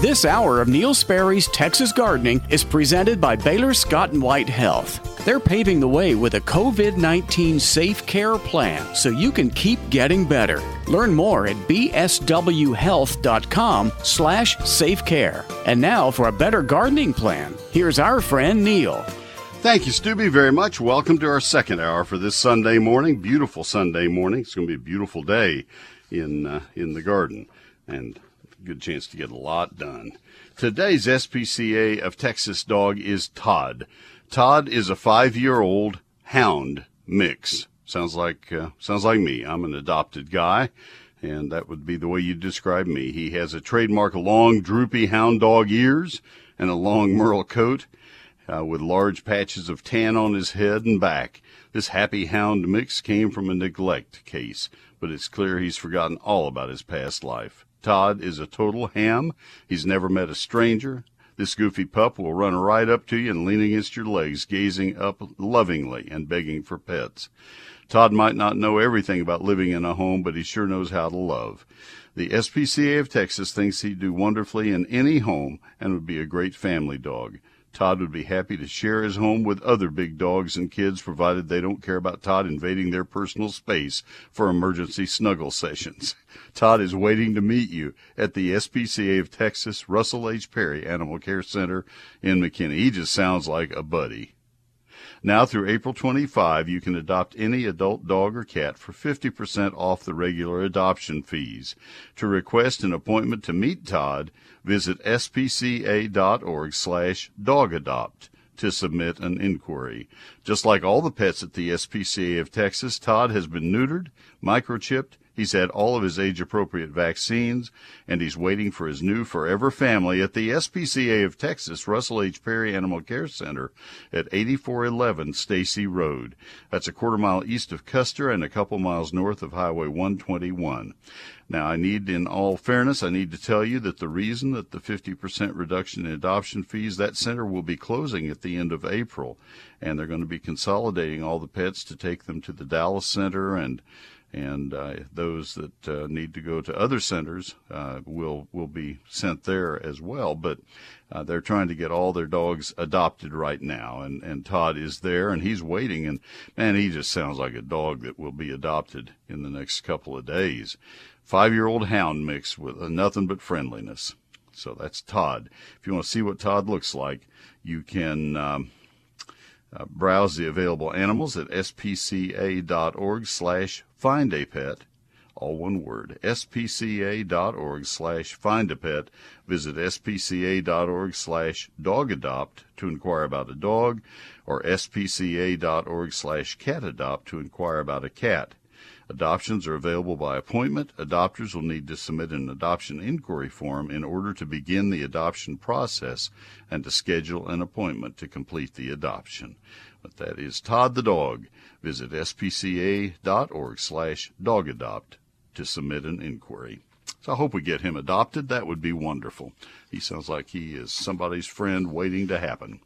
This hour of Neil Sperry's Texas Gardening is presented by Baylor Scott and White Health. They're paving the way with a COVID 19 safe care plan so you can keep getting better. Learn more at bswhealth.com slash safe care. And now for a better gardening plan, here's our friend Neil. Thank you, Stubby, very much. Welcome to our second hour for this Sunday morning. Beautiful Sunday morning. It's going to be a beautiful day in uh, in the garden, and good chance to get a lot done. Today's SPCA of Texas dog is Todd. Todd is a five-year-old hound mix. Sounds like uh, sounds like me. I'm an adopted guy, and that would be the way you describe me. He has a trademark long, droopy hound dog ears and a long merle coat uh, with large patches of tan on his head and back. This happy hound mix came from a neglect case, but it's clear he's forgotten all about his past life. Todd is a total ham. He's never met a stranger. This goofy pup will run right up to you and lean against your legs, gazing up lovingly and begging for pets. Todd might not know everything about living in a home, but he sure knows how to love. The SPCA of Texas thinks he'd do wonderfully in any home and would be a great family dog. Todd would be happy to share his home with other big dogs and kids, provided they don't care about Todd invading their personal space for emergency snuggle sessions. Todd is waiting to meet you at the SPCA of Texas Russell H. Perry Animal Care Center in McKinney. He just sounds like a buddy. Now through April 25, you can adopt any adult dog or cat for 50% off the regular adoption fees. To request an appointment to meet Todd, visit spca.org slash dogadopt to submit an inquiry. Just like all the pets at the SPCA of Texas, Todd has been neutered, microchipped, He's had all of his age appropriate vaccines, and he's waiting for his new forever family at the SPCA of Texas Russell H. Perry Animal Care Center at 8411 Stacy Road. That's a quarter mile east of Custer and a couple miles north of Highway 121. Now, I need, in all fairness, I need to tell you that the reason that the 50% reduction in adoption fees, that center will be closing at the end of April, and they're going to be consolidating all the pets to take them to the Dallas Center and and uh, those that uh, need to go to other centers uh, will will be sent there as well. But uh, they're trying to get all their dogs adopted right now, and and Todd is there and he's waiting. And man, he just sounds like a dog that will be adopted in the next couple of days. Five year old hound mix with nothing but friendliness. So that's Todd. If you want to see what Todd looks like, you can. Um, uh, browse the available animals at spca.org slash find a pet all one word spca.org slash find a pet. Visit spca.org slash dog adopt to inquire about a dog or spca.org slash cat adopt to inquire about a cat Adoptions are available by appointment. Adopters will need to submit an adoption inquiry form in order to begin the adoption process and to schedule an appointment to complete the adoption. But that is Todd the Dog. Visit spca.org slash dogadopt to submit an inquiry. So I hope we get him adopted. That would be wonderful. He sounds like he is somebody's friend waiting to happen.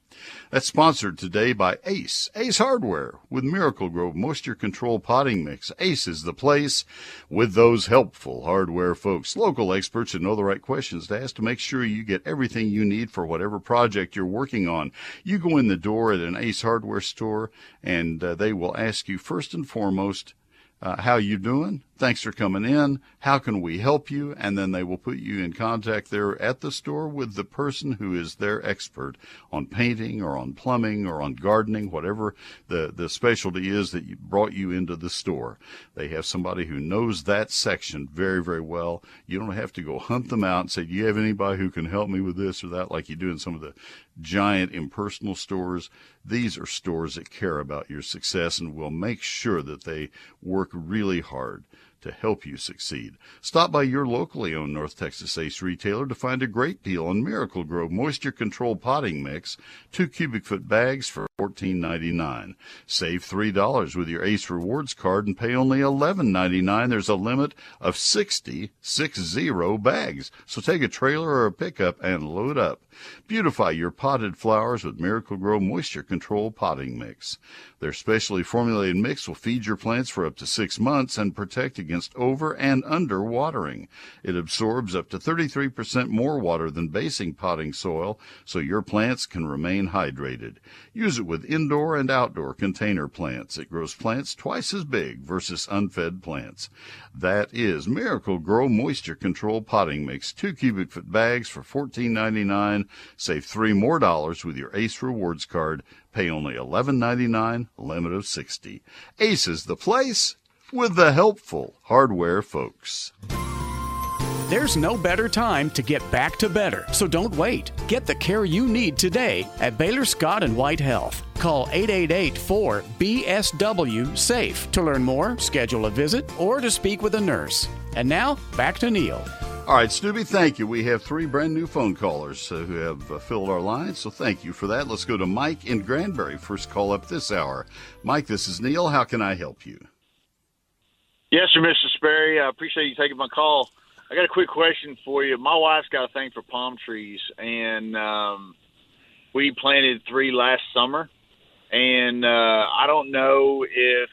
That's sponsored today by Ace, Ace Hardware with Miracle-Gro Moisture Control Potting Mix. Ace is the place with those helpful hardware folks, local experts who know the right questions to ask to make sure you get everything you need for whatever project you're working on. You go in the door at an Ace Hardware store and uh, they will ask you first and foremost, uh, how you doing? Thanks for coming in. How can we help you? And then they will put you in contact there at the store with the person who is their expert on painting or on plumbing or on gardening, whatever the, the specialty is that brought you into the store. They have somebody who knows that section very, very well. You don't have to go hunt them out and say, do you have anybody who can help me with this or that like you do in some of the giant impersonal stores. These are stores that care about your success and will make sure that they work really hard to help you succeed. Stop by your locally owned North Texas Ace retailer to find a great deal on Miracle-Gro Moisture Control Potting Mix, two cubic foot bags for $14.99. Save $3 with your Ace Rewards card and pay only $11.99. There's a limit of 60, 60 bags. So take a trailer or a pickup and load up. Beautify your potted flowers with Miracle-Gro Moisture Control Potting Mix. Their specially formulated mix will feed your plants for up to six months and protect against over and under watering. It absorbs up to 33% more water than basing potting soil, so your plants can remain hydrated. Use it with indoor and outdoor container plants. It grows plants twice as big versus unfed plants. That is Miracle-Gro Moisture Control Potting Mix. Two cubic foot bags for $14.99. Save three more dollars with your Ace Rewards card. Pay only $11.99, limit of 60. Ace is the place with the helpful hardware folks. There's no better time to get back to better, so don't wait. Get the care you need today at Baylor Scott and White Health. Call 888-4BSW-SAFE to learn more, schedule a visit, or to speak with a nurse. And now, back to Neil. All right, Stubby, thank you. We have three brand new phone callers uh, who have uh, filled our lines, so thank you for that. Let's go to Mike in Granbury, first call up this hour. Mike, this is Neil. How can I help you? Yes, sir, Mr. Sperry. I appreciate you taking my call. I got a quick question for you. My wife's got a thing for palm trees, and um, we planted three last summer, and uh, I don't know if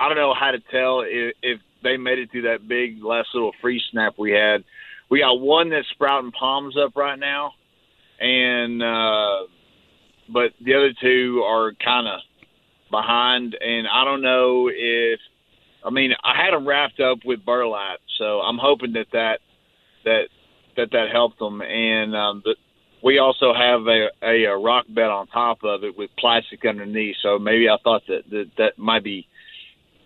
I don't know how to tell if, if they made it through that big last little freeze snap we had we got one that's sprouting palms up right now, and uh, but the other two are kind of behind, and I don't know if I mean I had them wrapped up with burlap, so I'm hoping that that that that that helped them, and um, but we also have a, a, a rock bed on top of it with plastic underneath, so maybe I thought that that, that might be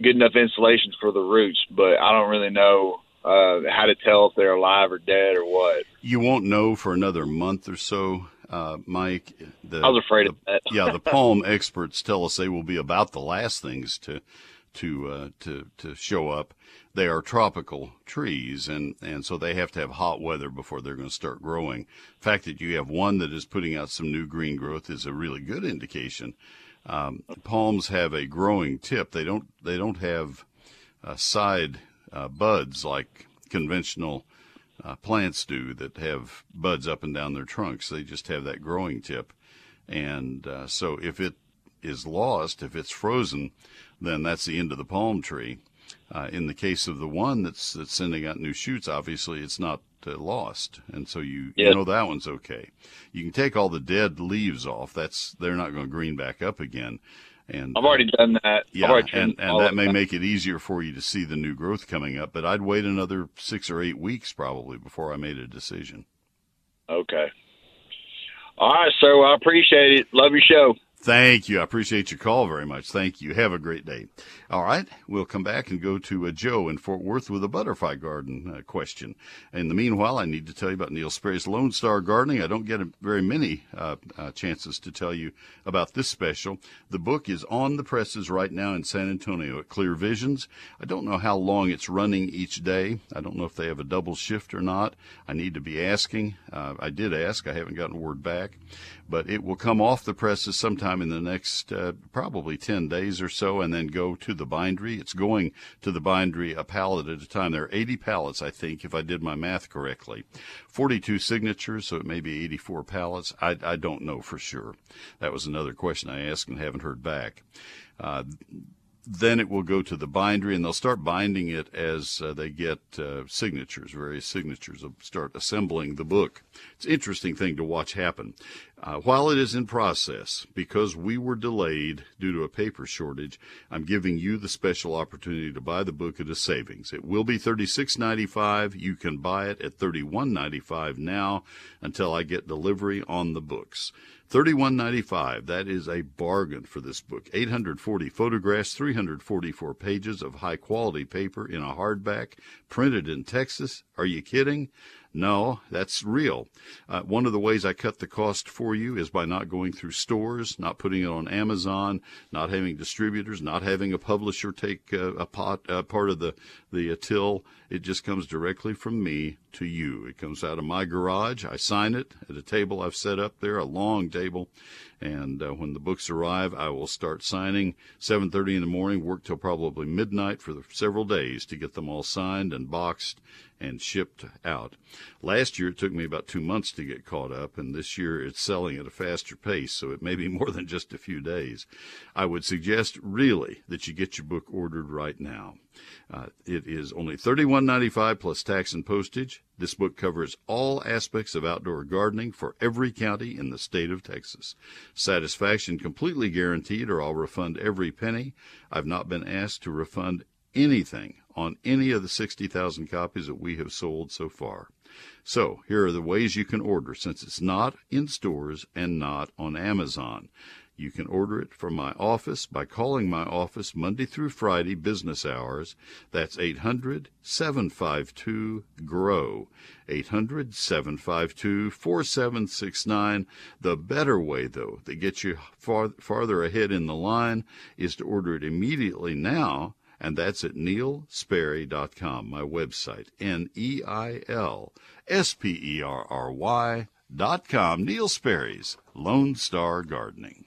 good enough insulation for the roots, but I don't really know uh, how to tell if they're alive or dead or what. You won't know for another month or so, uh, Mike. The, I was afraid the, of that. yeah, the palm experts tell us they will be about the last things to to uh, to to show up. They are tropical trees, and and so they have to have hot weather before they're going to start growing. The fact that you have one that is putting out some new green growth is a really good indication. Um, palms have a growing tip. They don't they don't have uh, side uh, buds like conventional uh, plants do that have buds up and down their trunks. They just have that growing tip. And uh, so if it is lost, if it's frozen, then that's the end of the palm tree. Uh, in the case of the one that's that's sending out new shoots, obviously it's not uh, lost, and so you, you know that one's okay. You can take all the dead leaves off. That's they're not going to green back up again. And I've already done that. Yeah, and, and that may that. make it easier for you to see the new growth coming up. But I'd wait another six or eight weeks probably before I made a decision. Okay. All right, sir. Well, I appreciate it. Love your show. Thank you. I appreciate your call very much. Thank you. Have a great day. All right. We'll come back and go to uh, Joe in Fort Worth with a butterfly garden uh, question. In the meanwhile, I need to tell you about Neil Sperry's Lone Star Gardening. I don't get very many uh, uh, chances to tell you about this special. The book is on the presses right now in San Antonio at Clear Visions. I don't know how long it's running each day. I don't know if they have a double shift or not. I need to be asking. Uh, I did ask. I haven't gotten word back but it will come off the presses sometime in the next uh, probably 10 days or so and then go to the bindery. It's going to the bindery a pallet at a time. There are 80 pallets, I think, if I did my math correctly. 42 signatures, so it may be 84 pallets. I, I don't know for sure. That was another question I asked and haven't heard back. Uh, then it will go to the bindery and they'll start binding it as uh, they get uh, signatures, various signatures, start assembling the book. It's an interesting thing to watch happen. Uh, while it is in process, because we were delayed due to a paper shortage, I'm giving you the special opportunity to buy the book at a savings. It will be $36.95. You can buy it at $31.95 now until I get delivery on the books. $31.95. That is a bargain for this book. 840 photographs, 344 pages of high quality paper in a hardback, printed in Texas. Are you kidding? No, that's real. Uh, one of the ways I cut the cost for you is by not going through stores, not putting it on Amazon, not having distributors, not having a publisher take uh, a pot, uh, part of the the uh, till. It just comes directly from me to you. It comes out of my garage. I sign it at a table I've set up there, a long table, and uh, when the books arrive, I will start signing 7:30 in the morning, work till probably midnight for several days to get them all signed and boxed and shipped out. Last year it took me about two months to get caught up, and this year it's selling at a faster pace, so it may be more than just a few days. I would suggest really that you get your book ordered right now. Uh, it is only $31.95 plus tax and postage. This book covers all aspects of outdoor gardening for every county in the state of Texas. Satisfaction completely guaranteed, or I'll refund every penny. I've not been asked to refund anything on any of the 60,000 copies that we have sold so far. So, here are the ways you can order since it's not in stores and not on Amazon. You can order it from my office by calling my office Monday through Friday business hours. That's 800 752 GROW. 800 752 4769. The better way, though, that gets you far, farther ahead in the line is to order it immediately now and that's at neilsperry.com, my website, N E I L S P E R R Y dot com. Neil Sperry's Lone Star Gardening.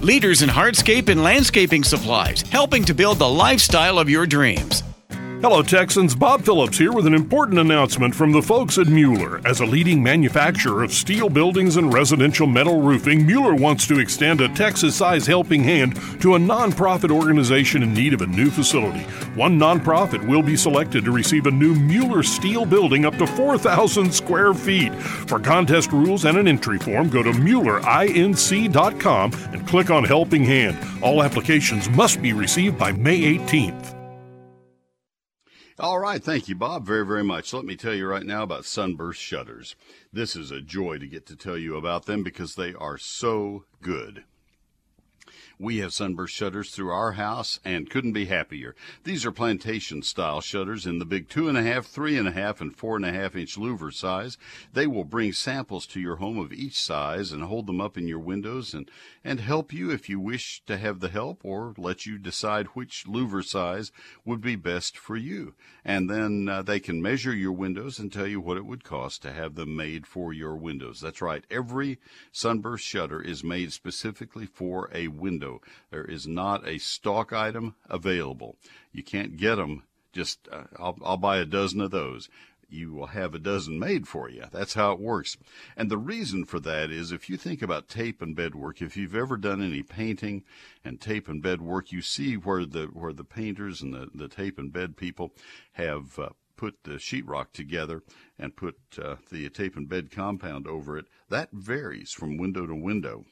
leaders in hardscape and landscaping supplies, helping to build the lifestyle of your dreams. Hello, Texans. Bob Phillips here with an important announcement from the folks at Mueller. As a leading manufacturer of steel buildings and residential metal roofing, Mueller wants to extend a Texas sized helping hand to a nonprofit organization in need of a new facility. One nonprofit will be selected to receive a new Mueller steel building up to 4,000 square feet. For contest rules and an entry form, go to MuellerINC.com and click on Helping Hand. All applications must be received by May 18th. All right. Thank you, Bob, very, very much. Let me tell you right now about Sunburst Shutters. This is a joy to get to tell you about them because they are so good. We have sunburst shutters through our house and couldn't be happier. These are plantation style shutters in the big two and a half, three and a half, and four and a half inch louver size. They will bring samples to your home of each size and hold them up in your windows and, and help you if you wish to have the help or let you decide which louver size would be best for you. And then uh, they can measure your windows and tell you what it would cost to have them made for your windows. That's right. Every sunburst shutter is made specifically for a window. There is not a stock item available. You can't get them. Just uh, I'll, I'll buy a dozen of those. You will have a dozen made for you. That's how it works. And the reason for that is if you think about tape and bed work, if you've ever done any painting and tape and bed work, you see where the where the painters and the, the tape and bed people have uh, put the sheetrock together and put uh, the tape and bed compound over it. That varies from window to window.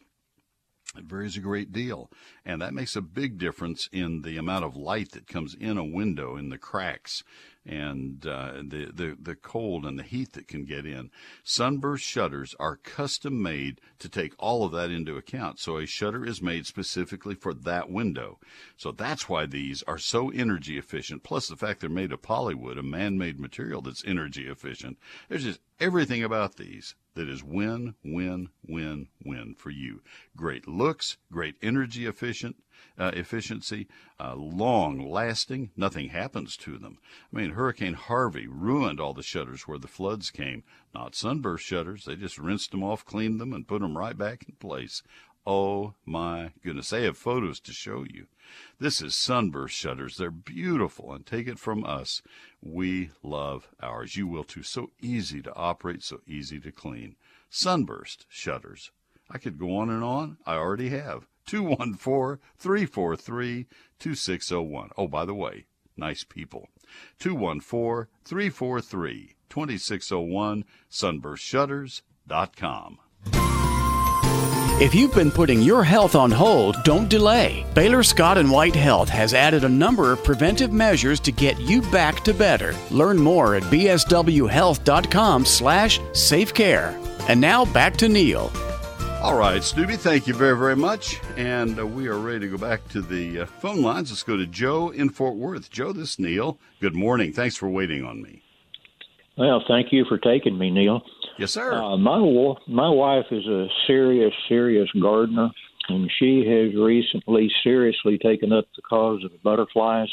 It varies a great deal, and that makes a big difference in the amount of light that comes in a window, in the cracks, and uh, the, the the cold and the heat that can get in. Sunburst shutters are custom made to take all of that into account. So a shutter is made specifically for that window. So that's why these are so energy efficient. Plus the fact they're made of polywood, a man-made material that's energy efficient. There's just everything about these that is win, win, win, win for you. Great looks, great energy efficient, uh, efficiency, uh, long lasting. Nothing happens to them. I mean, Hurricane Harvey ruined all the shutters where the floods came. Not sunburst shutters. They just rinsed them off, cleaned them, and put them right back in place. Oh my goodness. They have photos to show you. This is Sunburst shutters. They're beautiful and take it from us. We love ours. You will too. So easy to operate, so easy to clean. Sunburst shutters. I could go on and on. I already have. 214 343 2601. Oh, by the way, nice people. 214 343 2601, sunburstshutters.com. If you've been putting your health on hold, don't delay. Baylor Scott and White Health has added a number of preventive measures to get you back to better. Learn more at bswhealth.com/safecare. And now back to Neil. All right, Snoopy, thank you very, very much. And uh, we are ready to go back to the uh, phone lines. Let's go to Joe in Fort Worth. Joe, this is Neil. Good morning. Thanks for waiting on me. Well, thank you for taking me, Neil. Yes, sir. Uh, my my wife is a serious, serious gardener, and she has recently seriously taken up the cause of butterflies.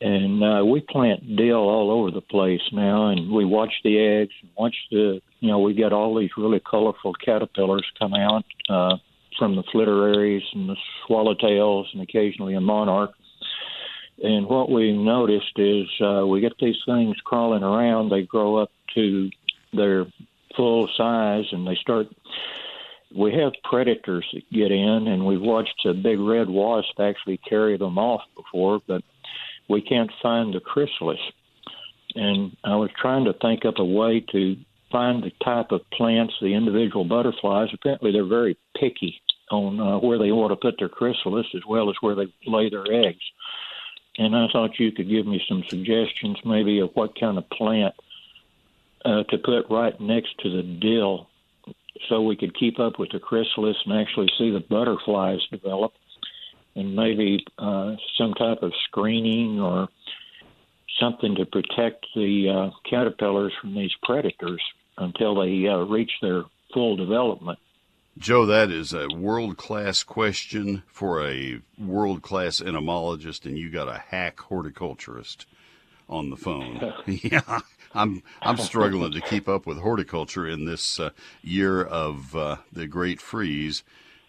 And uh, we plant dill all over the place now, and we watch the eggs, and watch the, you know, we get all these really colorful caterpillars come out uh, from the fritillaries and the swallowtails, and occasionally a monarch. And what we've noticed is uh, we get these things crawling around. They grow up to their full size and they start. We have predators that get in, and we've watched a big red wasp actually carry them off before, but we can't find the chrysalis. And I was trying to think up a way to find the type of plants, the individual butterflies. Apparently, they're very picky on uh, where they want to put their chrysalis as well as where they lay their eggs. And I thought you could give me some suggestions, maybe of what kind of plant uh, to put right next to the dill so we could keep up with the chrysalis and actually see the butterflies develop and maybe uh, some type of screening or something to protect the uh, caterpillars from these predators until they uh, reach their full development. Joe, that is a world class question for a world class entomologist, and you got a hack horticulturist on the phone. yeah, I'm I'm struggling to keep up with horticulture in this uh, year of uh, the Great Freeze,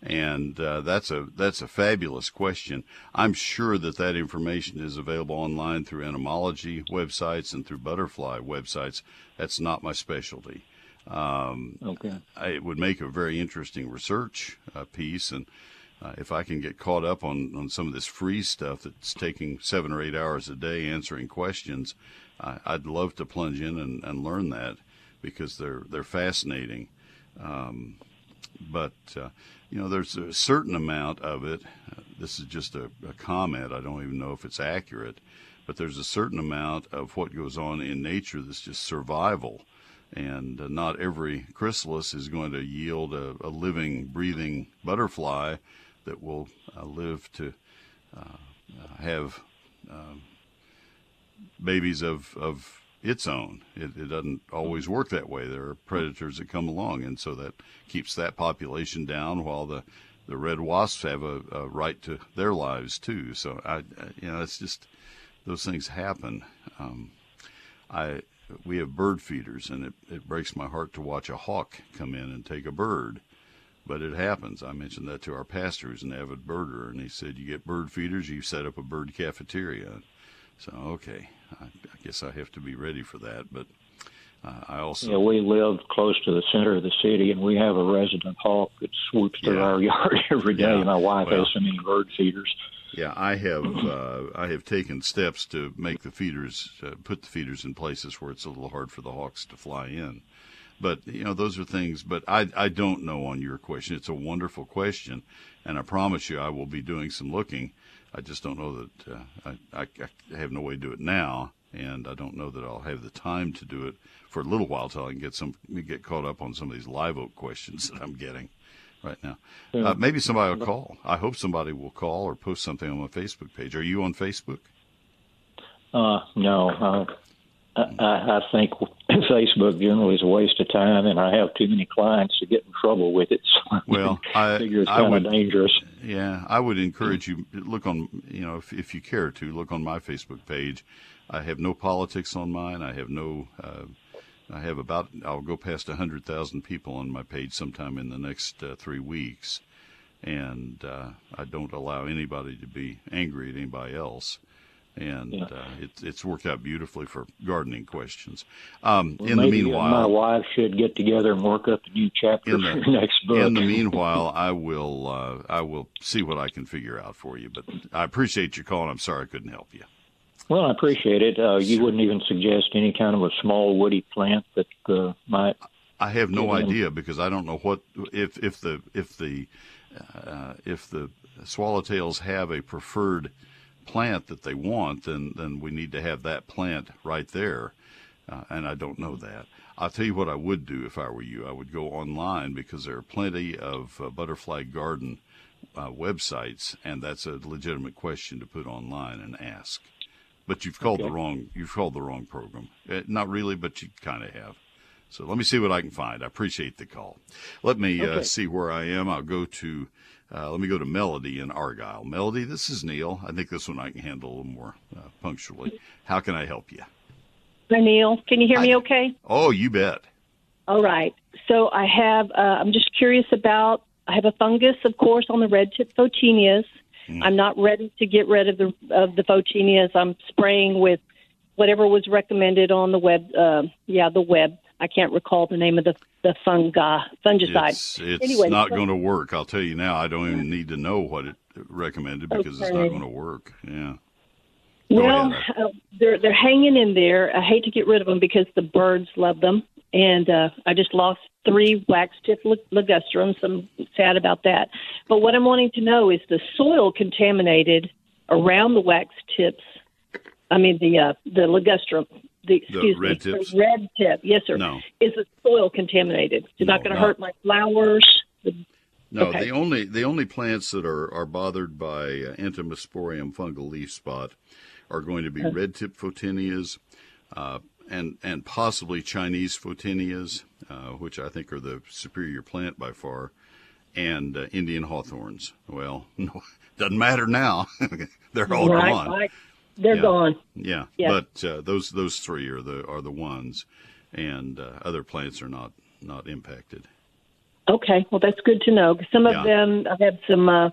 and uh, that's a that's a fabulous question. I'm sure that that information is available online through entomology websites and through butterfly websites. That's not my specialty. Um, okay, it would make a very interesting research uh, piece and. Uh, if I can get caught up on, on some of this free stuff that's taking seven or eight hours a day answering questions, I, would love to plunge in and, and learn that because they're they're fascinating. Um, but uh, you know, there's a certain amount of it. Uh, this is just a, a comment. I don't even know if it's accurate, but there's a certain amount of what goes on in nature that's just survival and uh, not every chrysalis is going to yield a, a living, breathing butterfly that will uh, live to uh, have um, babies of, of its own. It, it doesn't always work that way. There are predators that come along, and so that keeps that population down while the the red wasps have a, a right to their lives too. So I, you know, it's just those things happen. Um, I we have bird feeders, and it, it breaks my heart to watch a hawk come in and take a bird but it happens. I mentioned that to our pastor, who's an avid birder, and he said, "You get bird feeders, you set up a bird cafeteria." So, okay, I, I guess I have to be ready for that. But uh, I also yeah, we live close to the center of the city, and we have a resident hawk that swoops through our yard every day. Yeah. My wife well, has so many bird feeders. Yeah, I have uh, I have taken steps to make the feeders uh, put the feeders in places where it's a little hard for the hawks to fly in. But you know, those are things. But I I don't know on your question. It's a wonderful question, and I promise you, I will be doing some looking. I just don't know that uh, I, I, I have no way to do it now, and I don't know that I'll have the time to do it for a little while till I can get some get caught up on some of these live oak questions that I'm getting right now. Uh, maybe somebody will call. I hope somebody will call or post something on my Facebook page. Are you on Facebook? Uh, no, uh, I, I think Facebook generally is a waste of time, and I have too many clients to get in trouble with it. So well, I figure it's I kind would, of dangerous. Yeah, I would encourage you look on you know if if you care to look on my Facebook page. I have no politics on mine. I have no. Uh, I have about I'll go past a hundred thousand people on my page sometime in the next uh, three weeks. and uh, I don't allow anybody to be angry at anybody else. And Yeah. uh, it, it's worked out beautifully for gardening questions. Um, Well, in the meanwhile, my wife should get together and work up a new chapter in for the, your next book. in the meanwhile, I will uh, I will see what I can figure out for you. But I appreciate your call, and I'm sorry I couldn't help you. well, I appreciate it. Uh, you wouldn't even suggest any kind of a small woody plant that uh, might. I have no idea because I don't know what if if the if the uh, if the swallowtails have a preferred plant that they want, then then we need to have that plant right there, uh, and I don't know that. I'll tell you what I would do if I were you. I would go online because there are plenty of uh, butterfly garden uh, websites, and that's a legitimate question to put online and ask. But you've called the wrong you've called the wrong program. Uh, not really, but you kind of have. So let me see what I can find. I appreciate the call. Let me uh, Okay. see where I am. I'll go to, uh, let me go to Melody in Argyle. Melody, this is Neil. I think this one I can handle a little more uh, punctually. How can I help you? Hi, Neil. Can you hear me okay? Oh, you bet. All right. So I have, uh, I'm just curious about, I have a fungus, of course, on the red tip photinias. Hmm. I'm not ready to get rid of the of the photinias. I'm spraying with whatever was recommended on the web. Uh, yeah, the web. I can't recall the name of the the fungi fungicide. It's, it's Anyway, not so- going to work. I'll tell you now. I don't even need to know what it recommended because it's not going to work. Yeah. Go Well, uh, they're they're hanging in there. I hate to get rid of them because the birds love them, and uh, I just lost three wax tip lig- ligustrums. I'm sad about that. But what I'm wanting to know is the soil contaminated around the wax tips. I mean the uh, the ligustrum. The, excuse red me, tips? the red tip. Yes, sir. No. Is the soil contaminated? Is it No, not going to hurt my flowers? No, Okay. the only the only plants that are, are bothered by uh, Entomosporium fungal leaf spot are going to be red tip photinias, uh, and and possibly Chinese photinias, uh, which I think are the superior plant by far, and uh, Indian hawthorns. Well, no, doesn't matter now; they're all right, gone. right. They're Yeah. gone. Yeah, Yeah. but uh, those those three are the are the ones, and uh, other plants are not not impacted. Okay, well that's good to know. Some of Yeah. them, I've had some uh,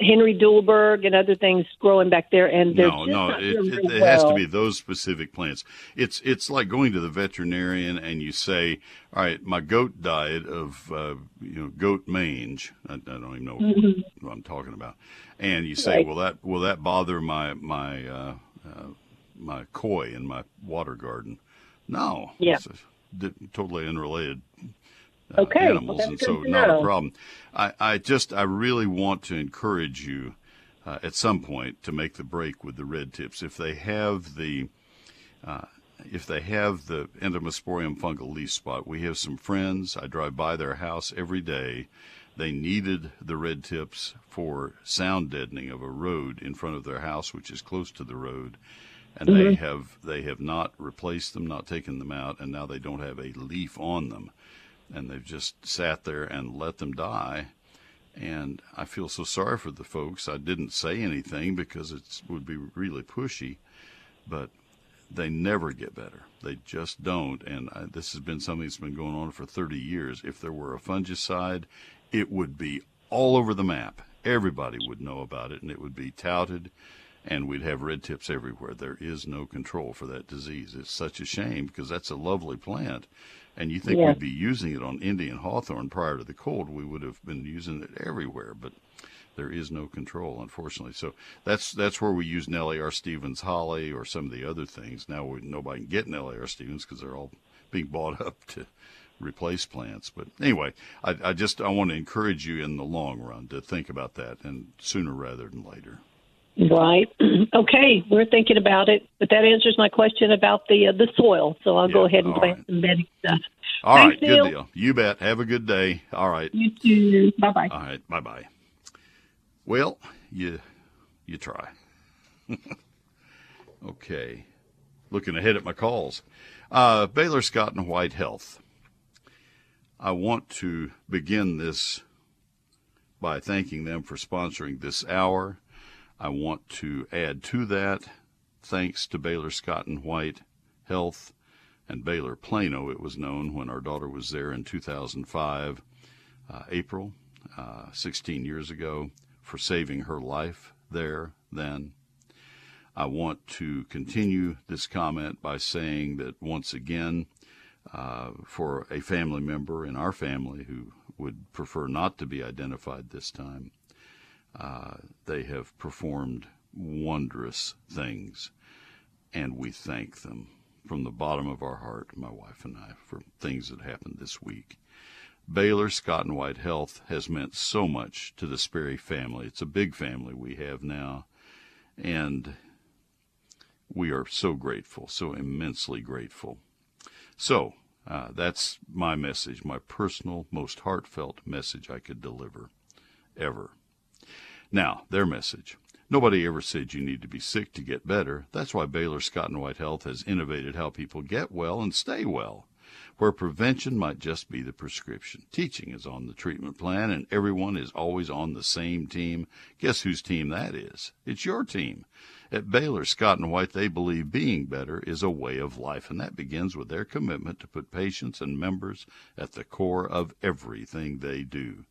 Henry Duelberg and other things growing back there, and no, no, it, it, it has to be those specific plants. It's it's like going to the veterinarian and you say, "All right, my goat died of uh, you know goat mange." I, I don't even know what I'm talking about. And you say, Mm-hmm. Right. "Will that will that bother my my uh, uh, my koi in my water garden?" No, Yeah. it's a, di- totally unrelated Okay, well, animals, that's and good so not know. a problem. I, I just I really want to encourage you uh, at some point to make the break with the red tips if they have the uh, if they have the entomosporium fungal leaf spot. We have some friends. I drive by their house every day. They needed the red tips for sound deadening of a road in front of their house, which is close to the road. And they have they have not replaced them, not taken them out, and now they don't have a leaf on them, and they've just sat there and let them die. And I feel so sorry for the folks. I didn't say anything because it would be really pushy, but they never get better. They just don't. And I, this has been something that's been going on for 30 years. If there were a fungicide, it would be all over the map. Everybody would know about it, and it would be touted, and we'd have red tips everywhere. There is no control for that disease. It's such a shame because that's a lovely plant. And you think Yeah. we'd be using it on Indian hawthorn prior to the cold, we would have been using it everywhere. But there is no control, unfortunately. So that's that's where we use Nellie R. Stevens holly or some of the other things. Now we, nobody can get Nellie R. Stevens because they're all being bought up to replace plants. But anyway, I, I just I want to encourage you in the long run to think about that, and sooner rather than later. Right. okay, we're thinking about it, but that answers my question about the uh, the soil. So I'll go ahead and plant right. some bedding stuff. All Thanks, right, Neil. good deal. You bet. Have a good day. All right. You too. Bye bye. All right. Bye bye. Well, you you try. okay. Looking ahead at my calls. Uh, Baylor Scott and White Health. I want to begin this by thanking them for sponsoring this hour. I want to add to that thanks to Baylor Scott and White Health and Baylor Plano, it was known when our daughter was there in 2005, uh, April. uh, 16 years ago for saving her life there then. I want to continue this comment by saying that once again, uh, for a family member in our family who would prefer not to be identified this time, uh, they have performed wondrous things, and we thank them from the bottom of our heart, my wife and I, for things that happened this week. Baylor Scott and White Health has meant so much to the Sperry family. It's a big family we have now, and we are so grateful, so immensely grateful. So, uh, that's my message, my personal, most heartfelt message I could deliver ever. Now, their message. Nobody ever said you need to be sick to get better. That's why Baylor Scott and White Health has innovated how people get well and stay well where prevention might just be the prescription. Teaching is on the treatment plan, and everyone is always on the same team. Guess whose team that is? It's your team. At Baylor, Scott and White, they believe being better is a way of life, and that begins with their commitment to put patients and members at the core of everything they do.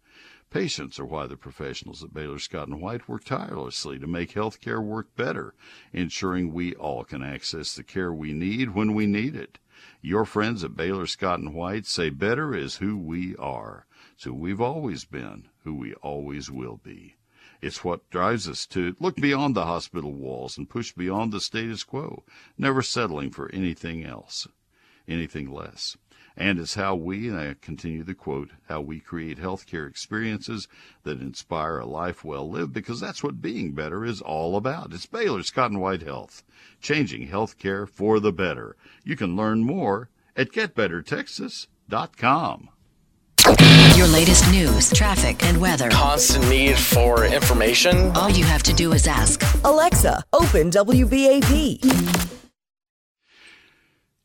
Patients are why the professionals at Baylor Scott White work tirelessly to make healthcare work better, ensuring we all can access the care we need when we need it. Your friends at Baylor Scott White say better is who we are. So we've always been, who we always will be. It's what drives us to look beyond the hospital walls and push beyond the status quo, never settling for anything else, anything less. And it's how we, and I continue the quote, how we create healthcare experiences that inspire a life well lived, because that's what being better is all about. It's Baylor Scott and White Health changing healthcare for the better. You can learn more at getbettertexas.com. Your latest news, traffic, and weather. Constant need for information. All you have to do is ask Alexa, open WBAP.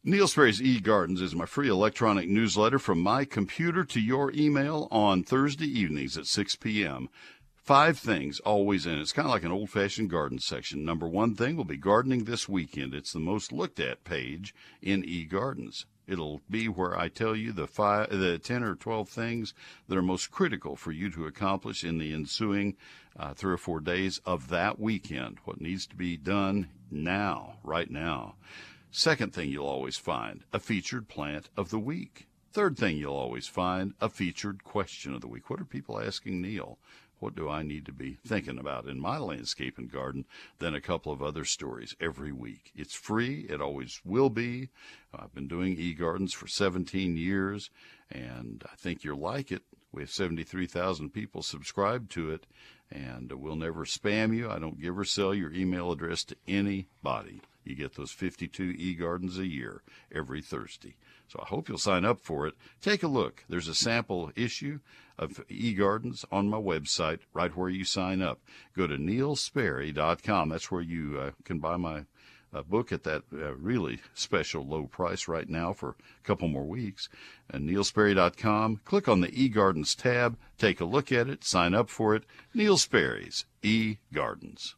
Neil Sperry's eGardens is my free electronic newsletter from my computer to your email on Thursday evenings at 6 p.m. Five things always in. It's kind of like an old fashioned garden section. Number one thing will be gardening this weekend. It's the most looked at page in eGardens. It'll be where I tell you the five, the 10 or 12 things that are most critical for you to accomplish in the ensuing uh, three or four days of that weekend. What needs to be done now, right now. Second thing you'll always find a featured plant of the week. Third thing you'll always find a featured question of the week. What are people asking Neil? what do I need to be thinking about in my landscape and garden than a couple of other stories every week. It's free, it always will be. I've been doing eGardens for 17 years, and I think you'll like it. We have 73,000 people subscribed to it, and we'll never spam you. I don't give or sell your email address to anybody. You get those 52 e-gardens a year every Thursday. So I hope you'll sign up for it. Take a look. There's a sample issue of eGardens on my website right where you sign up. Go to neilsperry.com. That's where you uh, can buy my uh, book at that uh, really special low price right now for a couple more weeks. And neilsperry.com. Click on the eGardens tab. Take a look at it. Sign up for it. Neil Sperry's eGardens.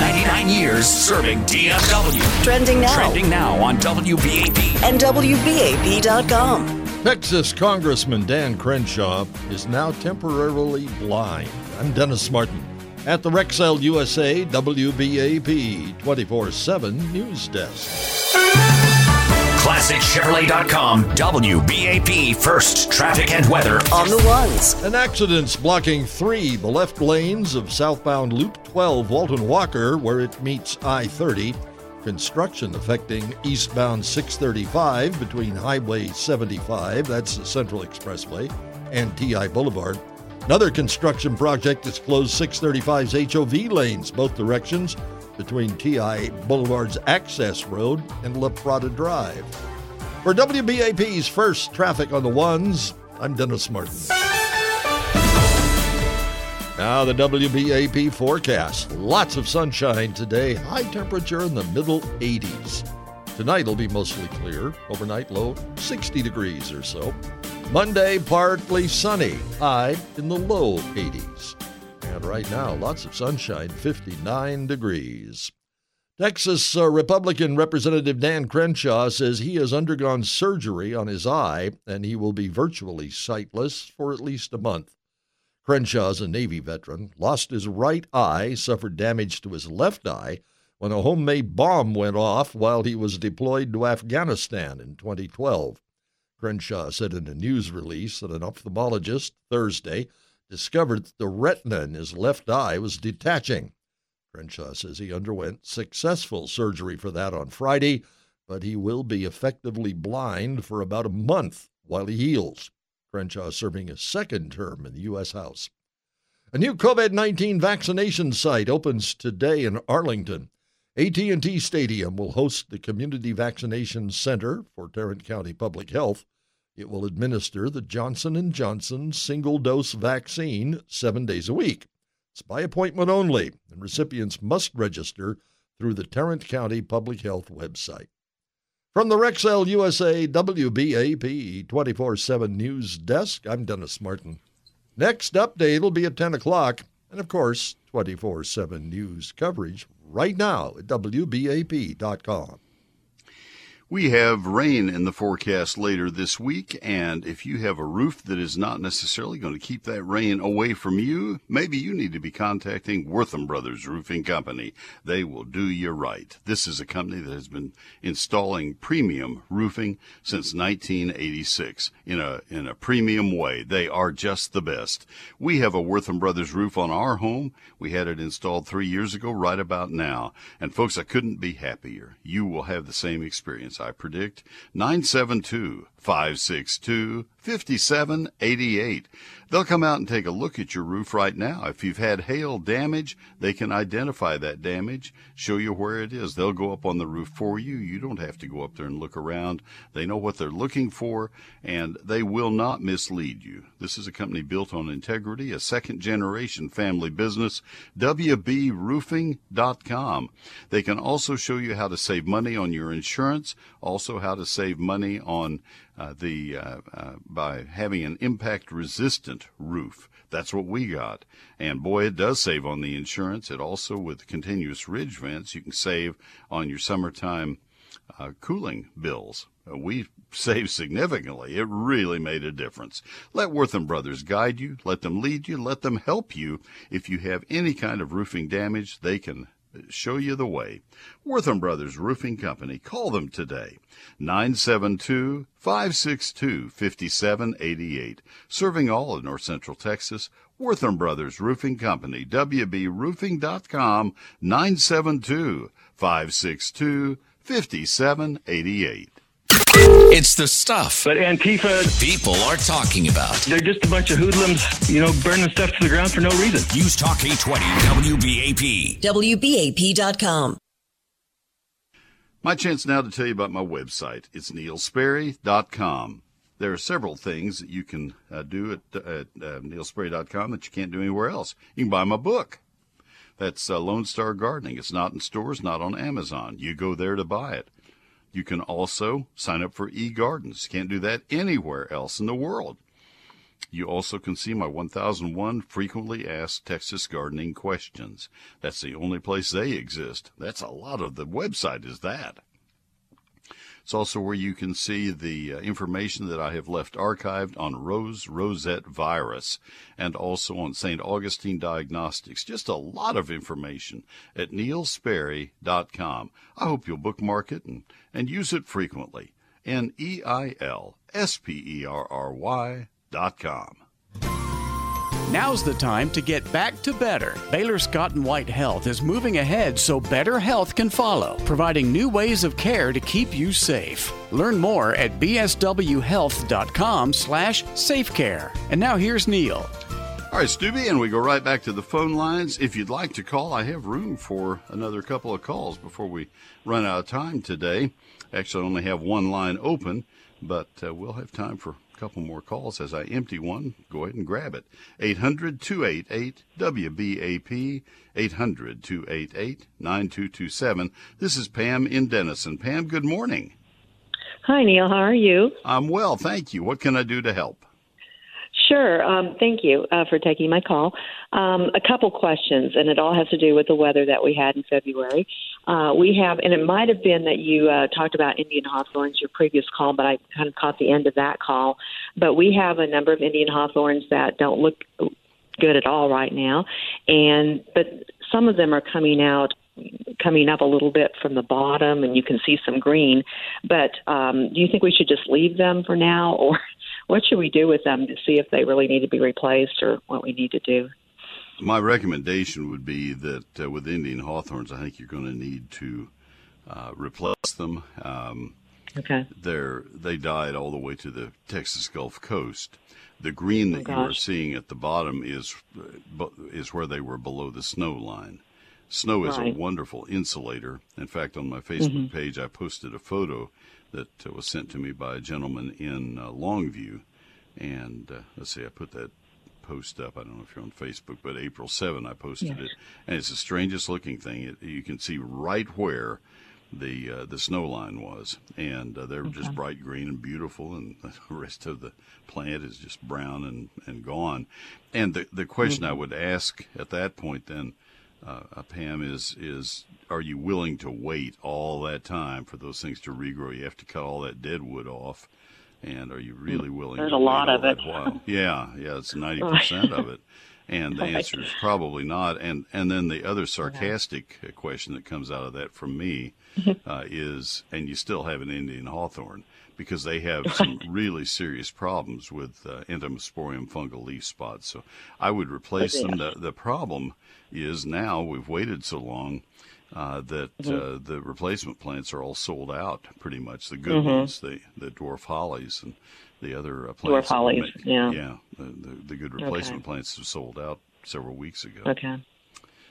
99 years serving DFW. Trending now. Trending now on WBAP. And WBAP.com. Texas Congressman Dan Crenshaw is now temporarily blind. I'm Dennis Martin. At the Rexel USA WBAP 24 7 News Desk. ClassicChevrolet.com, WBAP First Traffic and Weather. On the ones. An accident's blocking three the left lanes of southbound Loop 12 Walton Walker, where it meets I 30. Construction affecting eastbound 635 between Highway 75, that's the Central Expressway, and TI Boulevard. Another construction project has closed 635's HOV lanes, both directions, between TI Boulevard's Access Road and La Prada Drive. For WBAP's first traffic on the ones, I'm Dennis Martin. Now, the WBAP forecast. Lots of sunshine today, high temperature in the middle 80s. Tonight will be mostly clear, overnight low 60 degrees or so. Monday, partly sunny, high in the low 80s. And right now, lots of sunshine, 59 degrees. Texas uh, Republican Representative Dan Crenshaw says he has undergone surgery on his eye and he will be virtually sightless for at least a month. Crenshaw is a Navy veteran, lost his right eye, suffered damage to his left eye when a homemade bomb went off while he was deployed to Afghanistan in 2012. Crenshaw said in a news release that an ophthalmologist Thursday discovered that the retina in his left eye was detaching. Crenshaw says he underwent successful surgery for that on Friday, but he will be effectively blind for about a month while he heals. Crenshaw serving a second term in the U.S. House. A new COVID-19 vaccination site opens today in Arlington. AT&T Stadium will host the Community Vaccination Center for Tarrant County Public Health. It will administer the Johnson & Johnson single-dose vaccine 7 days a week. It's by appointment only, and recipients must register through the Tarrant County Public Health website. From the Rexel USA WBAP 24 7 News Desk, I'm Dennis Martin. Next update will be at 10 o'clock, and of course, 24 7 news coverage right now at WBAP.com. We have rain in the forecast later this week, and if you have a roof that is not necessarily going to keep that rain away from you, maybe you need to be contacting Wortham Brothers Roofing Company. They will do you right. This is a company that has been installing premium roofing since 1986 in a in a premium way. They are just the best. We have a Wortham Brothers roof on our home. We had it installed 3 years ago right about now. And folks, I couldn't be happier. You will have the same experience I predict. 972 562 5788. They'll come out and take a look at your roof right now. If you've had hail damage, they can identify that damage, show you where it is. They'll go up on the roof for you. You don't have to go up there and look around. They know what they're looking for, and they will not mislead you. This is a company built on integrity, a second generation family business. WBRoofing.com. They can also show you how to save money on your insurance, also how to save money on uh, the uh, uh, by having an impact resistant roof. That's what we got. And boy, it does save on the insurance. It also, with continuous ridge vents, you can save on your summertime uh, cooling bills. Uh, we saved significantly. It really made a difference. Let Wortham Brothers guide you, let them lead you, let them help you. If you have any kind of roofing damage, they can show you the way. Wortham Brothers Roofing Company. Call them today. 972 562 5788. Serving all of North Central Texas. Wortham Brothers Roofing Company. WBRoofing.com 972 562 5788. It's the stuff. But Antifa. People are talking about. They're just a bunch of hoodlums, you know, burning stuff to the ground for no reason. News Talk 820 WBAP. WBAP.com. My chance now to tell you about my website. It's neilsperry.com. There are several things that you can uh, do at, at uh, neilsperry.com that you can't do anywhere else. You can buy my book. That's uh, Lone Star Gardening. It's not in stores, not on Amazon. You go there to buy it. You can also sign up for eGardens. Can't do that anywhere else in the world. You also can see my 1001 frequently asked Texas gardening questions. That's the only place they exist. That's a lot of the website is that. It's also where you can see the uh, information that I have left archived on rose rosette virus and also on St. Augustine Diagnostics. Just a lot of information at neilsperry.com. I hope you'll bookmark it and, and use it frequently. N E I L S P E R R Y dot com. Now's the time to get back to better. Baylor Scott and White Health is moving ahead so better health can follow, providing new ways of care to keep you safe. Learn more at bswhealth.com slash safecare. And now here's Neil. All right, Stubby, and we go right back to the phone lines. If you'd like to call, I have room for another couple of calls before we run out of time today. Actually, only have one line open, but uh, we'll have time for a couple more calls as I empty one. Go ahead and grab it. 800 288 WBAP, 800 288 9227. This is Pam in Denison. Pam, good morning. Hi, Neil. How are you? I'm well, thank you. What can I do to help? Sure. Um, thank you uh, for taking my call. Um, a couple questions, and it all has to do with the weather that we had in February. Uh, we have, and it might have been that you uh, talked about Indian hawthorns your previous call, but I kind of caught the end of that call. But we have a number of Indian hawthorns that don't look good at all right now, and but some of them are coming out coming up a little bit from the bottom and you can see some green but um, do you think we should just leave them for now or what should we do with them to see if they really need to be replaced or what we need to do? My recommendation would be that uh, with Indian hawthorns, I think you're going to need to uh, replace them. Um, okay. They're they died all the way to the Texas Gulf Coast. The green that oh, you are seeing at the bottom is uh, is where they were below the snow line. Snow is right. a wonderful insulator. In fact, on my Facebook mm-hmm. page, I posted a photo that uh, was sent to me by a gentleman in uh, Longview. And uh, let's see, I put that post up. I don't know if you're on Facebook, but April 7, I posted yes. it. And it's the strangest looking thing. It, you can see right where the uh, the snow line was, and uh, they're okay. just bright green and beautiful, and the rest of the plant is just brown and, and gone. And the the question mm-hmm. I would ask at that point then uh, Pam, is is are you willing to wait all that time for those things to regrow? You have to cut all that dead wood off, and are you really willing? There's to a lot of it. While? Yeah, yeah, it's ninety percent of it. And the answer is probably not. And and then the other sarcastic yeah. question that comes out of that from me uh, is, and you still have an Indian hawthorn because they have some really serious problems with uh, entomosporium fungal leaf spots. So I would replace them. The, the problem is now we've waited so long uh, that mm-hmm. uh, the replacement plants are all sold out pretty much. The good mm-hmm. ones, the the dwarf hollies and the other uh, plants. Dwarf hollies, make, yeah. Yeah, the, the, the good replacement okay. plants have sold out several weeks ago. Okay.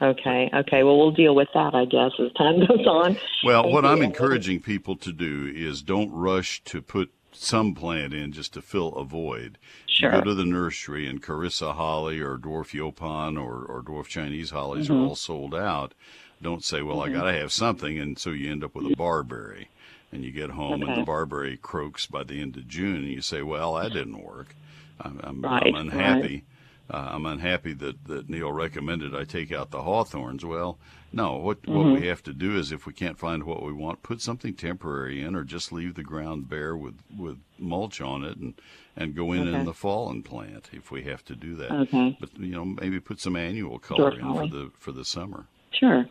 Okay. Okay. Well, we'll deal with that, I guess, as time goes on. Well, what I'm encouraging people to do is don't rush to put some plant in just to fill a void. Sure. You go to the nursery and Carissa holly or dwarf yaupon or, or dwarf Chinese hollies mm-hmm. are all sold out. Don't say, well, mm-hmm. I got to have something, and so you end up with a barberry. And you get home okay. and the barberry croaks by the end of June, and you say, well, that didn't work. I'm, I'm, right, I'm unhappy. Right uh, I'm unhappy that, that Neil recommended I take out the hawthorns. Well, no, what mm-hmm. what we have to do is if we can't find what we want, put something temporary in, or just leave the ground bare with, with mulch on it, and and go in okay. in the fall and plant if we have to do that. Okay. But you know maybe put some annual color in for the for the summer. Sure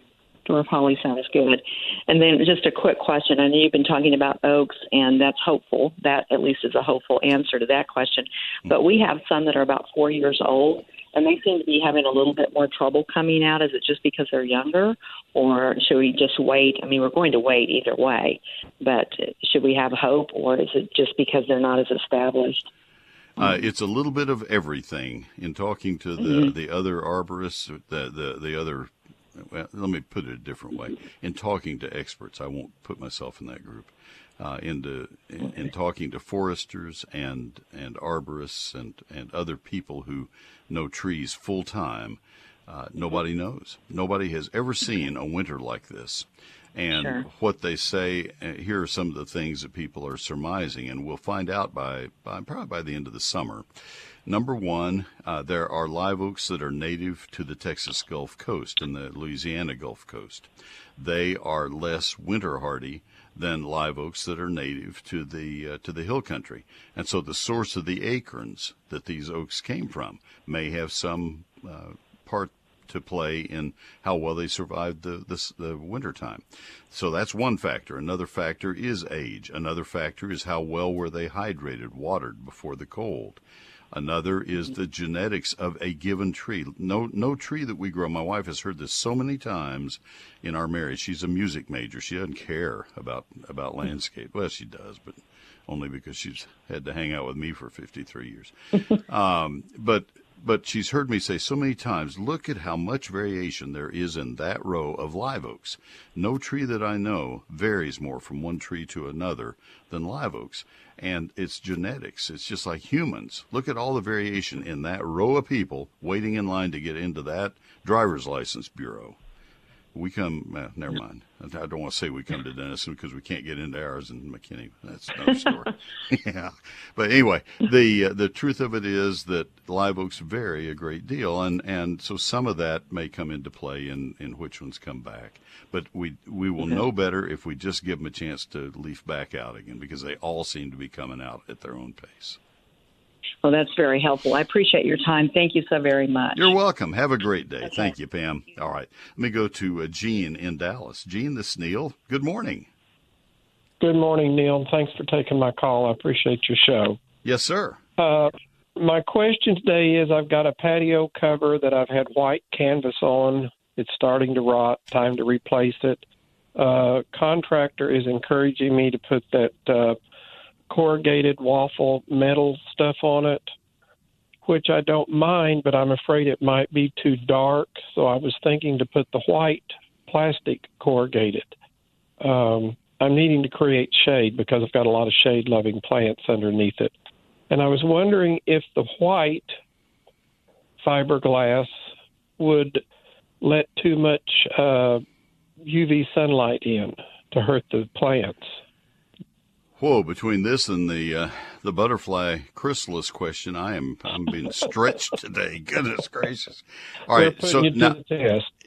dwarf holly sounds good. And then just a quick question. I know you've been talking about oaks, and that's hopeful. That at least is a hopeful answer to that question. But we have some that are about four years old, and they seem to be having a little bit more trouble coming out. Is it just because they're younger, or should we just wait? I mean, we're going to wait either way, but should we have hope, or is it just because they're not as established? Uh, it's a little bit of everything. In talking to the, mm-hmm. the other arborists, the, the the other well, let me put it a different way. In talking to experts, I won't put myself in that group. Uh, into in, in, talking to foresters and and arborists and and other people who know trees full time, uh, nobody knows. Nobody has ever seen a winter like this. And sure. what they say, uh, here are some of the things that people are surmising, and we'll find out by, by probably by the end of the summer. Number one, uh, there are live oaks that are native to the Texas Gulf Coast and the Louisiana Gulf Coast. They are less winter hardy than live oaks that are native to the uh, to the hill country. And so the source of the acorns that these oaks came from may have some uh, part to play in how well they survived the, the, the winter time. So that's one factor. Another factor is age. Another factor is how well were they hydrated, watered before the cold. Another is the genetics of a given tree. No, no tree that we grow. My wife has heard this so many times in our marriage. She's a music major. She doesn't care about about landscape. Well, she does, but only because she's had to hang out with me for 53 years. um, but but she's heard me say so many times, look at how much variation there is in that row of live oaks. No tree that I know varies more from one tree to another than live oaks. And it's genetics. It's just like humans. Look at all the variation in that row of people waiting in line to get into that driver's license bureau. We come. Uh, never mind. I don't want to say we come to Denison because we can't get into ours in McKinney. That's another story. yeah, but anyway, the uh, the truth of it is that live oaks vary a great deal, and and so some of that may come into play in in which ones come back. But we we will Okay. know better if we just give them a chance to leaf back out again because they all seem to be coming out at their own pace. Well, that's very helpful. I appreciate your time. Thank you so very much. You're welcome. Have a great day. Thank you, Pam. All right. Let me go to uh, Gene in Dallas. Gene, this is Neil. Good morning. Good morning, Neil. Thanks for taking my call. I appreciate your show. Yes, sir. Uh, my question today is I've got a patio cover that I've had white canvas on. It's starting to rot. Time to replace it. Uh, contractor is encouraging me to put that uh, corrugated waffle metal stuff on it, which I don't mind, but I'm afraid it might be too dark. So I was thinking to put the white plastic corrugated. Um, I'm needing to create shade because I've got a lot of shade loving plants underneath it. And I was wondering if the white fiberglass would let too much uh, UV sunlight in to hurt the plants. Whoa! Between this and the uh, the butterfly chrysalis question, I am I'm being stretched today. Goodness gracious! All right, so now,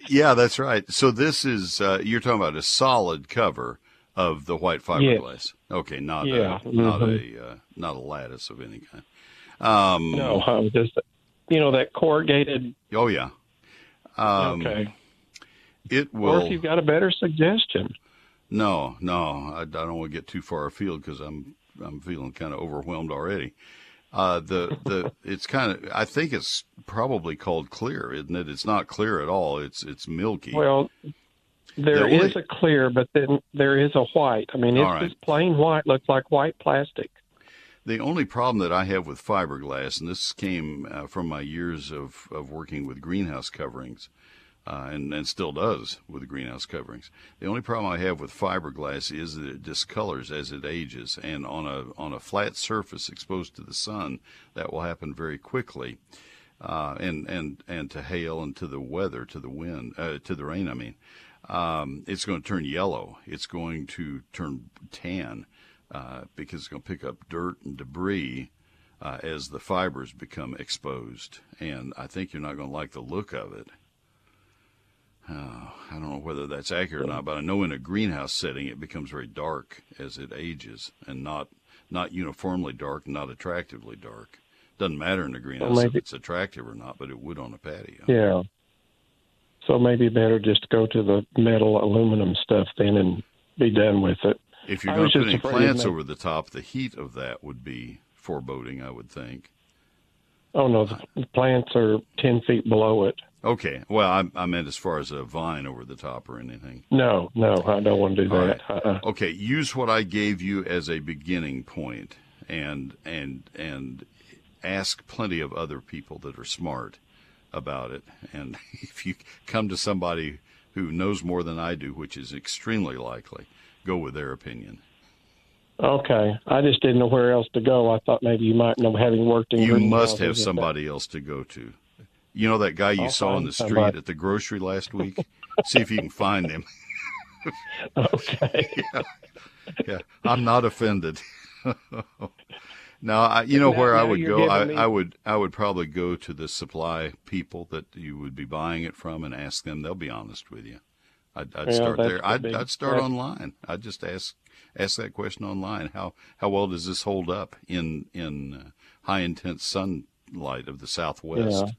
yeah, that's right. So this is uh, you're talking about a solid cover of the white fiberglass. Okay, not Yeah, a not mhm. a uh, not a lattice of any kind. Um, No, just you know that corrugated. Oh yeah. Um, okay. It will. Or if you've got a better suggestion. No, no, I, I don't want to get too far afield because I'm I'm feeling kind of overwhelmed already. Uh, the the it's kind of I think it's probably called clear, isn't it? It's not clear at all. It's it's milky. Well, there The is only- a clear, but then there is a white. I mean, it's right. just plain white. Looks like white plastic. The only problem that I have with fiberglass, and this came uh, from my years of, of working with greenhouse coverings, uh, and, and still does with the greenhouse coverings. The only problem I have with fiberglass is that it discolors as it ages, and on a on a flat surface exposed to the sun, that will happen very quickly, uh, and and and to hail and to the weather, to the wind, uh, to the rain. I mean, um, it's going to turn yellow. It's going to turn tan uh, because it's going to pick up dirt and debris uh, as the fibers become exposed. And I think you're not going to like the look of it. Uh, I don't know whether that's accurate or not, but I know in a greenhouse setting it becomes very dark as it ages, and not not uniformly dark, not attractively dark. Doesn't matter in a greenhouse if maybe- it's attractive or not, but it would on a patio. Yeah. So maybe better just go to the metal aluminum stuff then and be done with it. If you're going to put any plants over the top, the heat of that would be foreboding, I would think. Oh no, the plants are ten feet below it. Okay. Well, I, I meant as far as a vine over the top or anything. No, no, I don't want to do that. Uh-uh. Okay. Use what I gave you as a beginning point, and and and ask plenty of other people that are smart about it. And if you come to somebody who knows more than I do, which is extremely likely, go with their opinion. Okay, I just didn't know where else to go. I thought maybe you might know, having worked in. You must have that- somebody else to go to. You know that guy you I'll saw on the street somebody. at the grocery last week? See if you can find him. Okay. yeah. yeah. I'm not offended. now, I, you know Now- where I would go. I, me- I would I would probably go to the supply people that you would be buying it from and ask them. They'll be honest with you. I'd, I'd Yeah, start there. I'd, big- I'd start online. I'd just ask ask that question online. How how well does this hold up in in uh, high intense sunlight of the Southwest?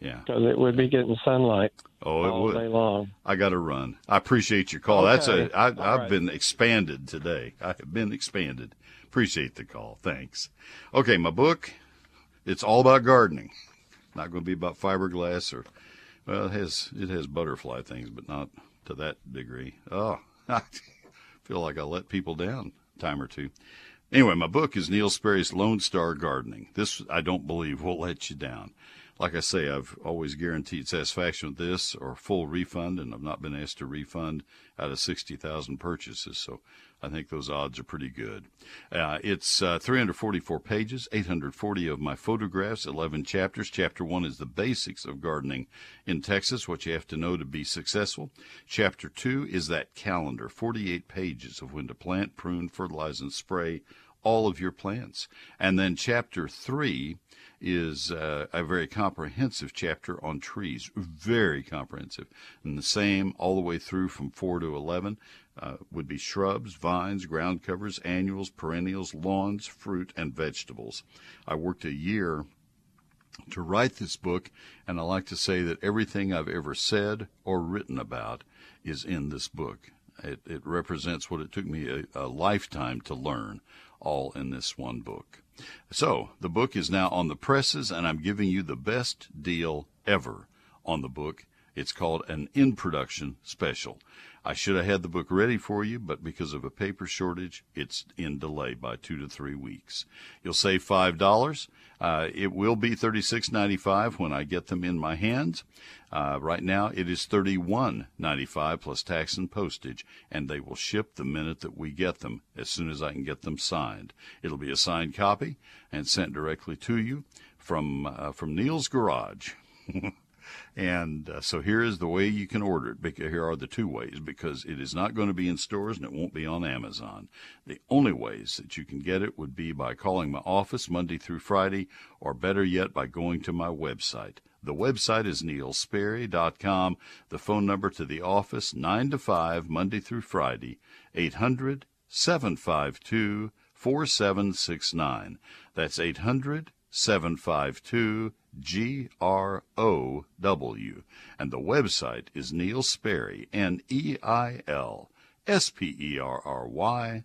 Yeah. because it would be getting sunlight Oh, it all would. day long. I got to run. I appreciate your call. That's Okay. a. I, I've right. been expanded today. I have been expanded. Appreciate the call. Thanks. Okay, my book. It's all about gardening. Not going to be about fiberglass or. Well, it has it has butterfly things, but not to that degree. Oh, I feel like I let people down a time or two. Anyway, my book is Neil Sperry's Lone Star Gardening. This I don't believe will let you down. Like I say, I've always guaranteed satisfaction with this or full refund, and I've not been asked to refund out of 60,000 purchases. So I think those odds are pretty good. Uh, it's uh, 344 pages, 840 of my photographs, 11 chapters. Chapter 1 is the basics of gardening in Texas, what you have to know to be successful. Chapter 2 is that calendar, 48 pages of when to plant, prune, fertilize, and spray all of your plants. And then chapter 3 is uh, a very comprehensive chapter on trees, very comprehensive. And the same all the way through from 4 to 11 uh, would be shrubs, vines, ground covers, annuals, perennials, lawns, fruit, and vegetables. I worked a year to write this book, and I like to say that everything I've ever said or written about is in this book. It, it represents what it took me a, a lifetime to learn, all in this one book. So, the book is now on the presses, and I'm giving you the best deal ever on the book. It's called an in production special. I should have had the book ready for you, but because of a paper shortage, it's in delay by two to three weeks. You'll save five dollars. Uh, it will be thirty-six ninety-five when I get them in my hands. Uh, right now, it is thirty-one ninety-five plus tax and postage, and they will ship the minute that we get them, as soon as I can get them signed. It'll be a signed copy and sent directly to you from uh, from Neil's Garage. And uh, so here is the way you can order it. Because here are the two ways because it is not going to be in stores and it won't be on Amazon. The only ways that you can get it would be by calling my office Monday through Friday, or better yet, by going to my website. The website is neilsperry.com. The phone number to the office, 9 to 5, Monday through Friday, 800 752 4769. That's 800 752 G R O W. And the website is Neil Sperry, N E I L S P E R R Y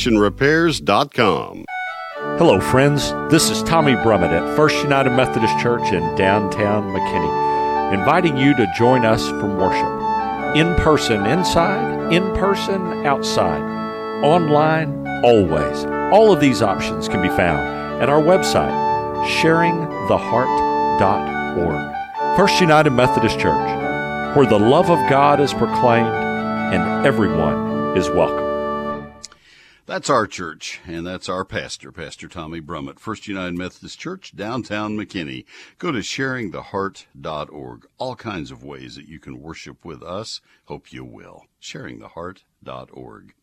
FoundationRepairs.com. Hello, friends. This is Tommy Brummett at First United Methodist Church in downtown McKinney, inviting you to join us from worship. In person inside, in person outside, online always. All of these options can be found at our website, sharingtheheart.org. First United Methodist Church, where the love of God is proclaimed and everyone is welcome. That's our church, and that's our pastor, Pastor Tommy Brummett, First United Methodist Church, downtown McKinney. Go to sharingtheheart.org. All kinds of ways that you can worship with us. Hope you will. Sharingtheheart.org.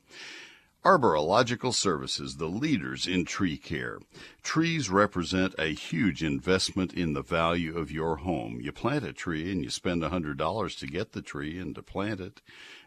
Arborilogical Services, the leaders in tree care. Trees represent a huge investment in the value of your home. You plant a tree and you spend a $100 to get the tree and to plant it.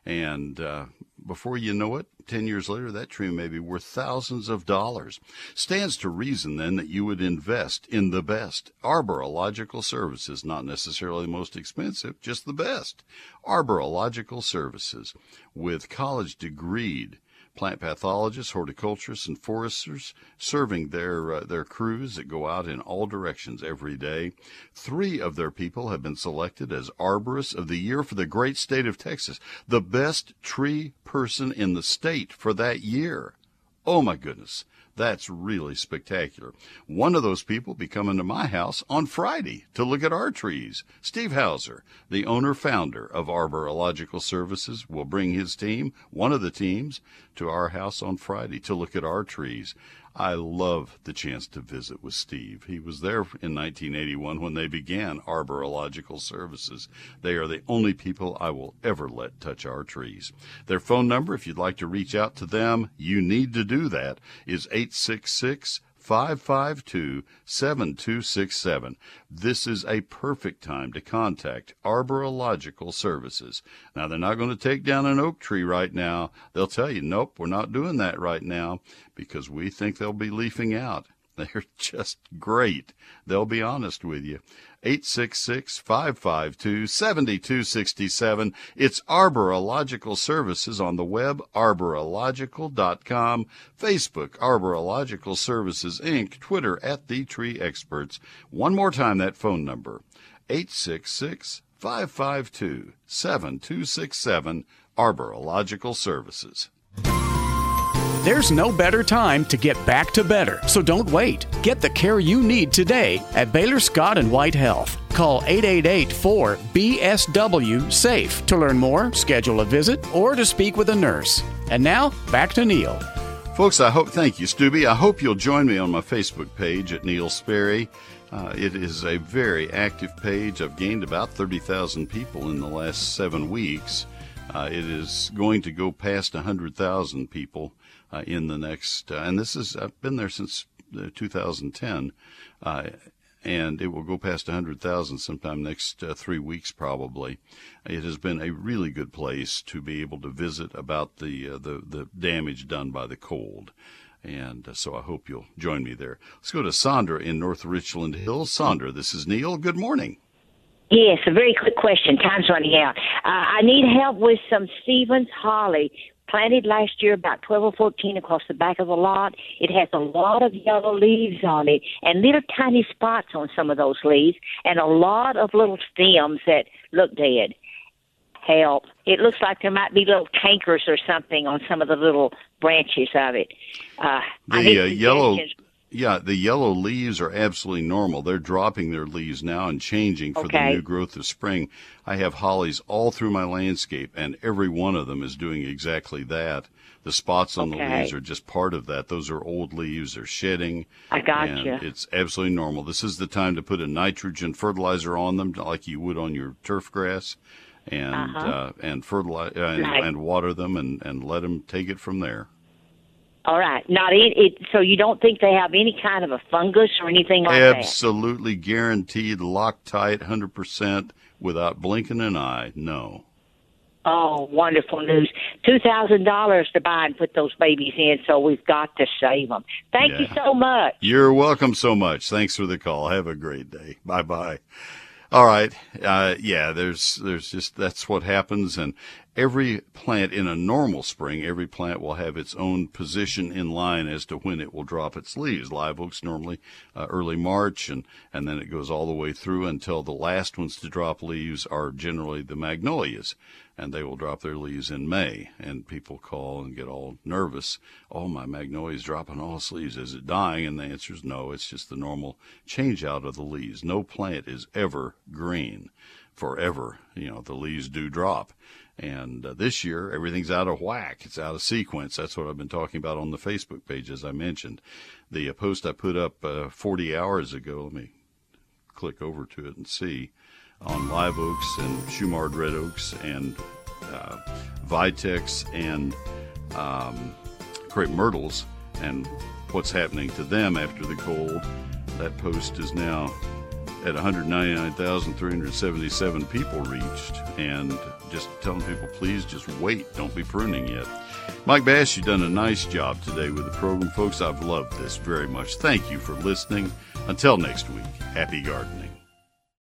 And uh, before you know it, 10 years later, that tree may be worth thousands of dollars. Stands to reason then that you would invest in the best. Arborilogical Services, not necessarily the most expensive, just the best. Arborilogical Services with college degreed plant pathologists, horticulturists, and foresters serving their uh, their crews that go out in all directions every day. Three of their people have been selected as arborists of the year for the great state of Texas, the best tree person in the state for that year. Oh my goodness. That's really spectacular. One of those people be coming to my house on Friday to look at our trees. Steve Houser, the owner founder of Arborilogical Services, will bring his team, one of the teams, to our house on Friday to look at our trees. I love the chance to visit with Steve. He was there in 1981 when they began Arborilogical Services. They are the only people I will ever let touch our trees. Their phone number, if you'd like to reach out to them, you need to do that, is 866 552 7267. This is a perfect time to contact Arborilogical Services. Now, they're not going to take down an oak tree right now. They'll tell you, nope, we're not doing that right now because we think they'll be leafing out. They're just great. They'll be honest with you. 866 552 7267. It's Arborilogical Services on the web, arborilogical.com, Facebook, Arborilogical Services Inc., Twitter at The Tree Experts. One more time, that phone number 866 552 7267, Arborilogical Services. There's no better time to get back to better, so don't wait. Get the care you need today at Baylor Scott and White Health. Call 888-4-BSW-SAFE to learn more, schedule a visit, or to speak with a nurse. And now, back to Neil. Folks, I hope, thank you, Stubby. I hope you'll join me on my Facebook page at Neil Sperry. Uh, it is a very active page. I've gained about 30,000 people in the last seven weeks. Uh, it is going to go past 100,000 people uh, in the next, uh, and this is, I've been there since uh, 2010, uh, and it will go past 100,000 sometime next uh, three weeks probably. It has been a really good place to be able to visit about the, the, the damage done by the cold. And so I hope you'll join me there. Let's go to Sandra in North Richland Hills. Sandra, this is Neil. Good morning. Yes, a very quick question. Time's running out. Uh, I need help with some Stevens holly planted last year about 12 or 14 across the back of the lot. It has a lot of yellow leaves on it and little tiny spots on some of those leaves and a lot of little stems that look dead. Help. It looks like there might be little cankers or something on some of the little branches of it. Uh, the uh, yellow yeah, the yellow leaves are absolutely normal. They're dropping their leaves now and changing for okay. the new growth of spring. I have hollies all through my landscape, and every one of them is doing exactly that. The spots on okay. the leaves are just part of that. Those are old leaves; they're shedding. I got and you. It's absolutely normal. This is the time to put a nitrogen fertilizer on them, like you would on your turf grass, and uh-huh. uh, and fertilize uh, and, right. and water them, and and let them take it from there. All right. Not it, it. So you don't think they have any kind of a fungus or anything like Absolutely that? Absolutely guaranteed, Loctite, hundred percent, without blinking an eye. No. Oh, wonderful news! Two thousand dollars to buy and put those babies in, so we've got to save them. Thank yeah. you so much. You're welcome so much. Thanks for the call. Have a great day. Bye bye. All right. Uh, yeah, there's, there's just, that's what happens. And every plant in a normal spring, every plant will have its own position in line as to when it will drop its leaves. Live oaks normally uh, early March, and, and then it goes all the way through until the last ones to drop leaves are generally the magnolias. And they will drop their leaves in May. And people call and get all nervous. Oh, my magnolia's dropping all its leaves. Is it dying? And the answer is no. It's just the normal change out of the leaves. No plant is ever green forever. You know, the leaves do drop. And uh, this year, everything's out of whack. It's out of sequence. That's what I've been talking about on the Facebook page, as I mentioned. The uh, post I put up uh, 40 hours ago, let me click over to it and see, on live oaks and Shumard red oaks and uh, Vitex and um, crepe myrtles and what's happening to them after the cold. That post is now at 199,377 people reached, and just telling people, please just wait. Don't be pruning yet. Mike Bass, you've done a nice job today with the program. Folks, I've loved this very much. Thank you for listening. Until next week, happy gardening.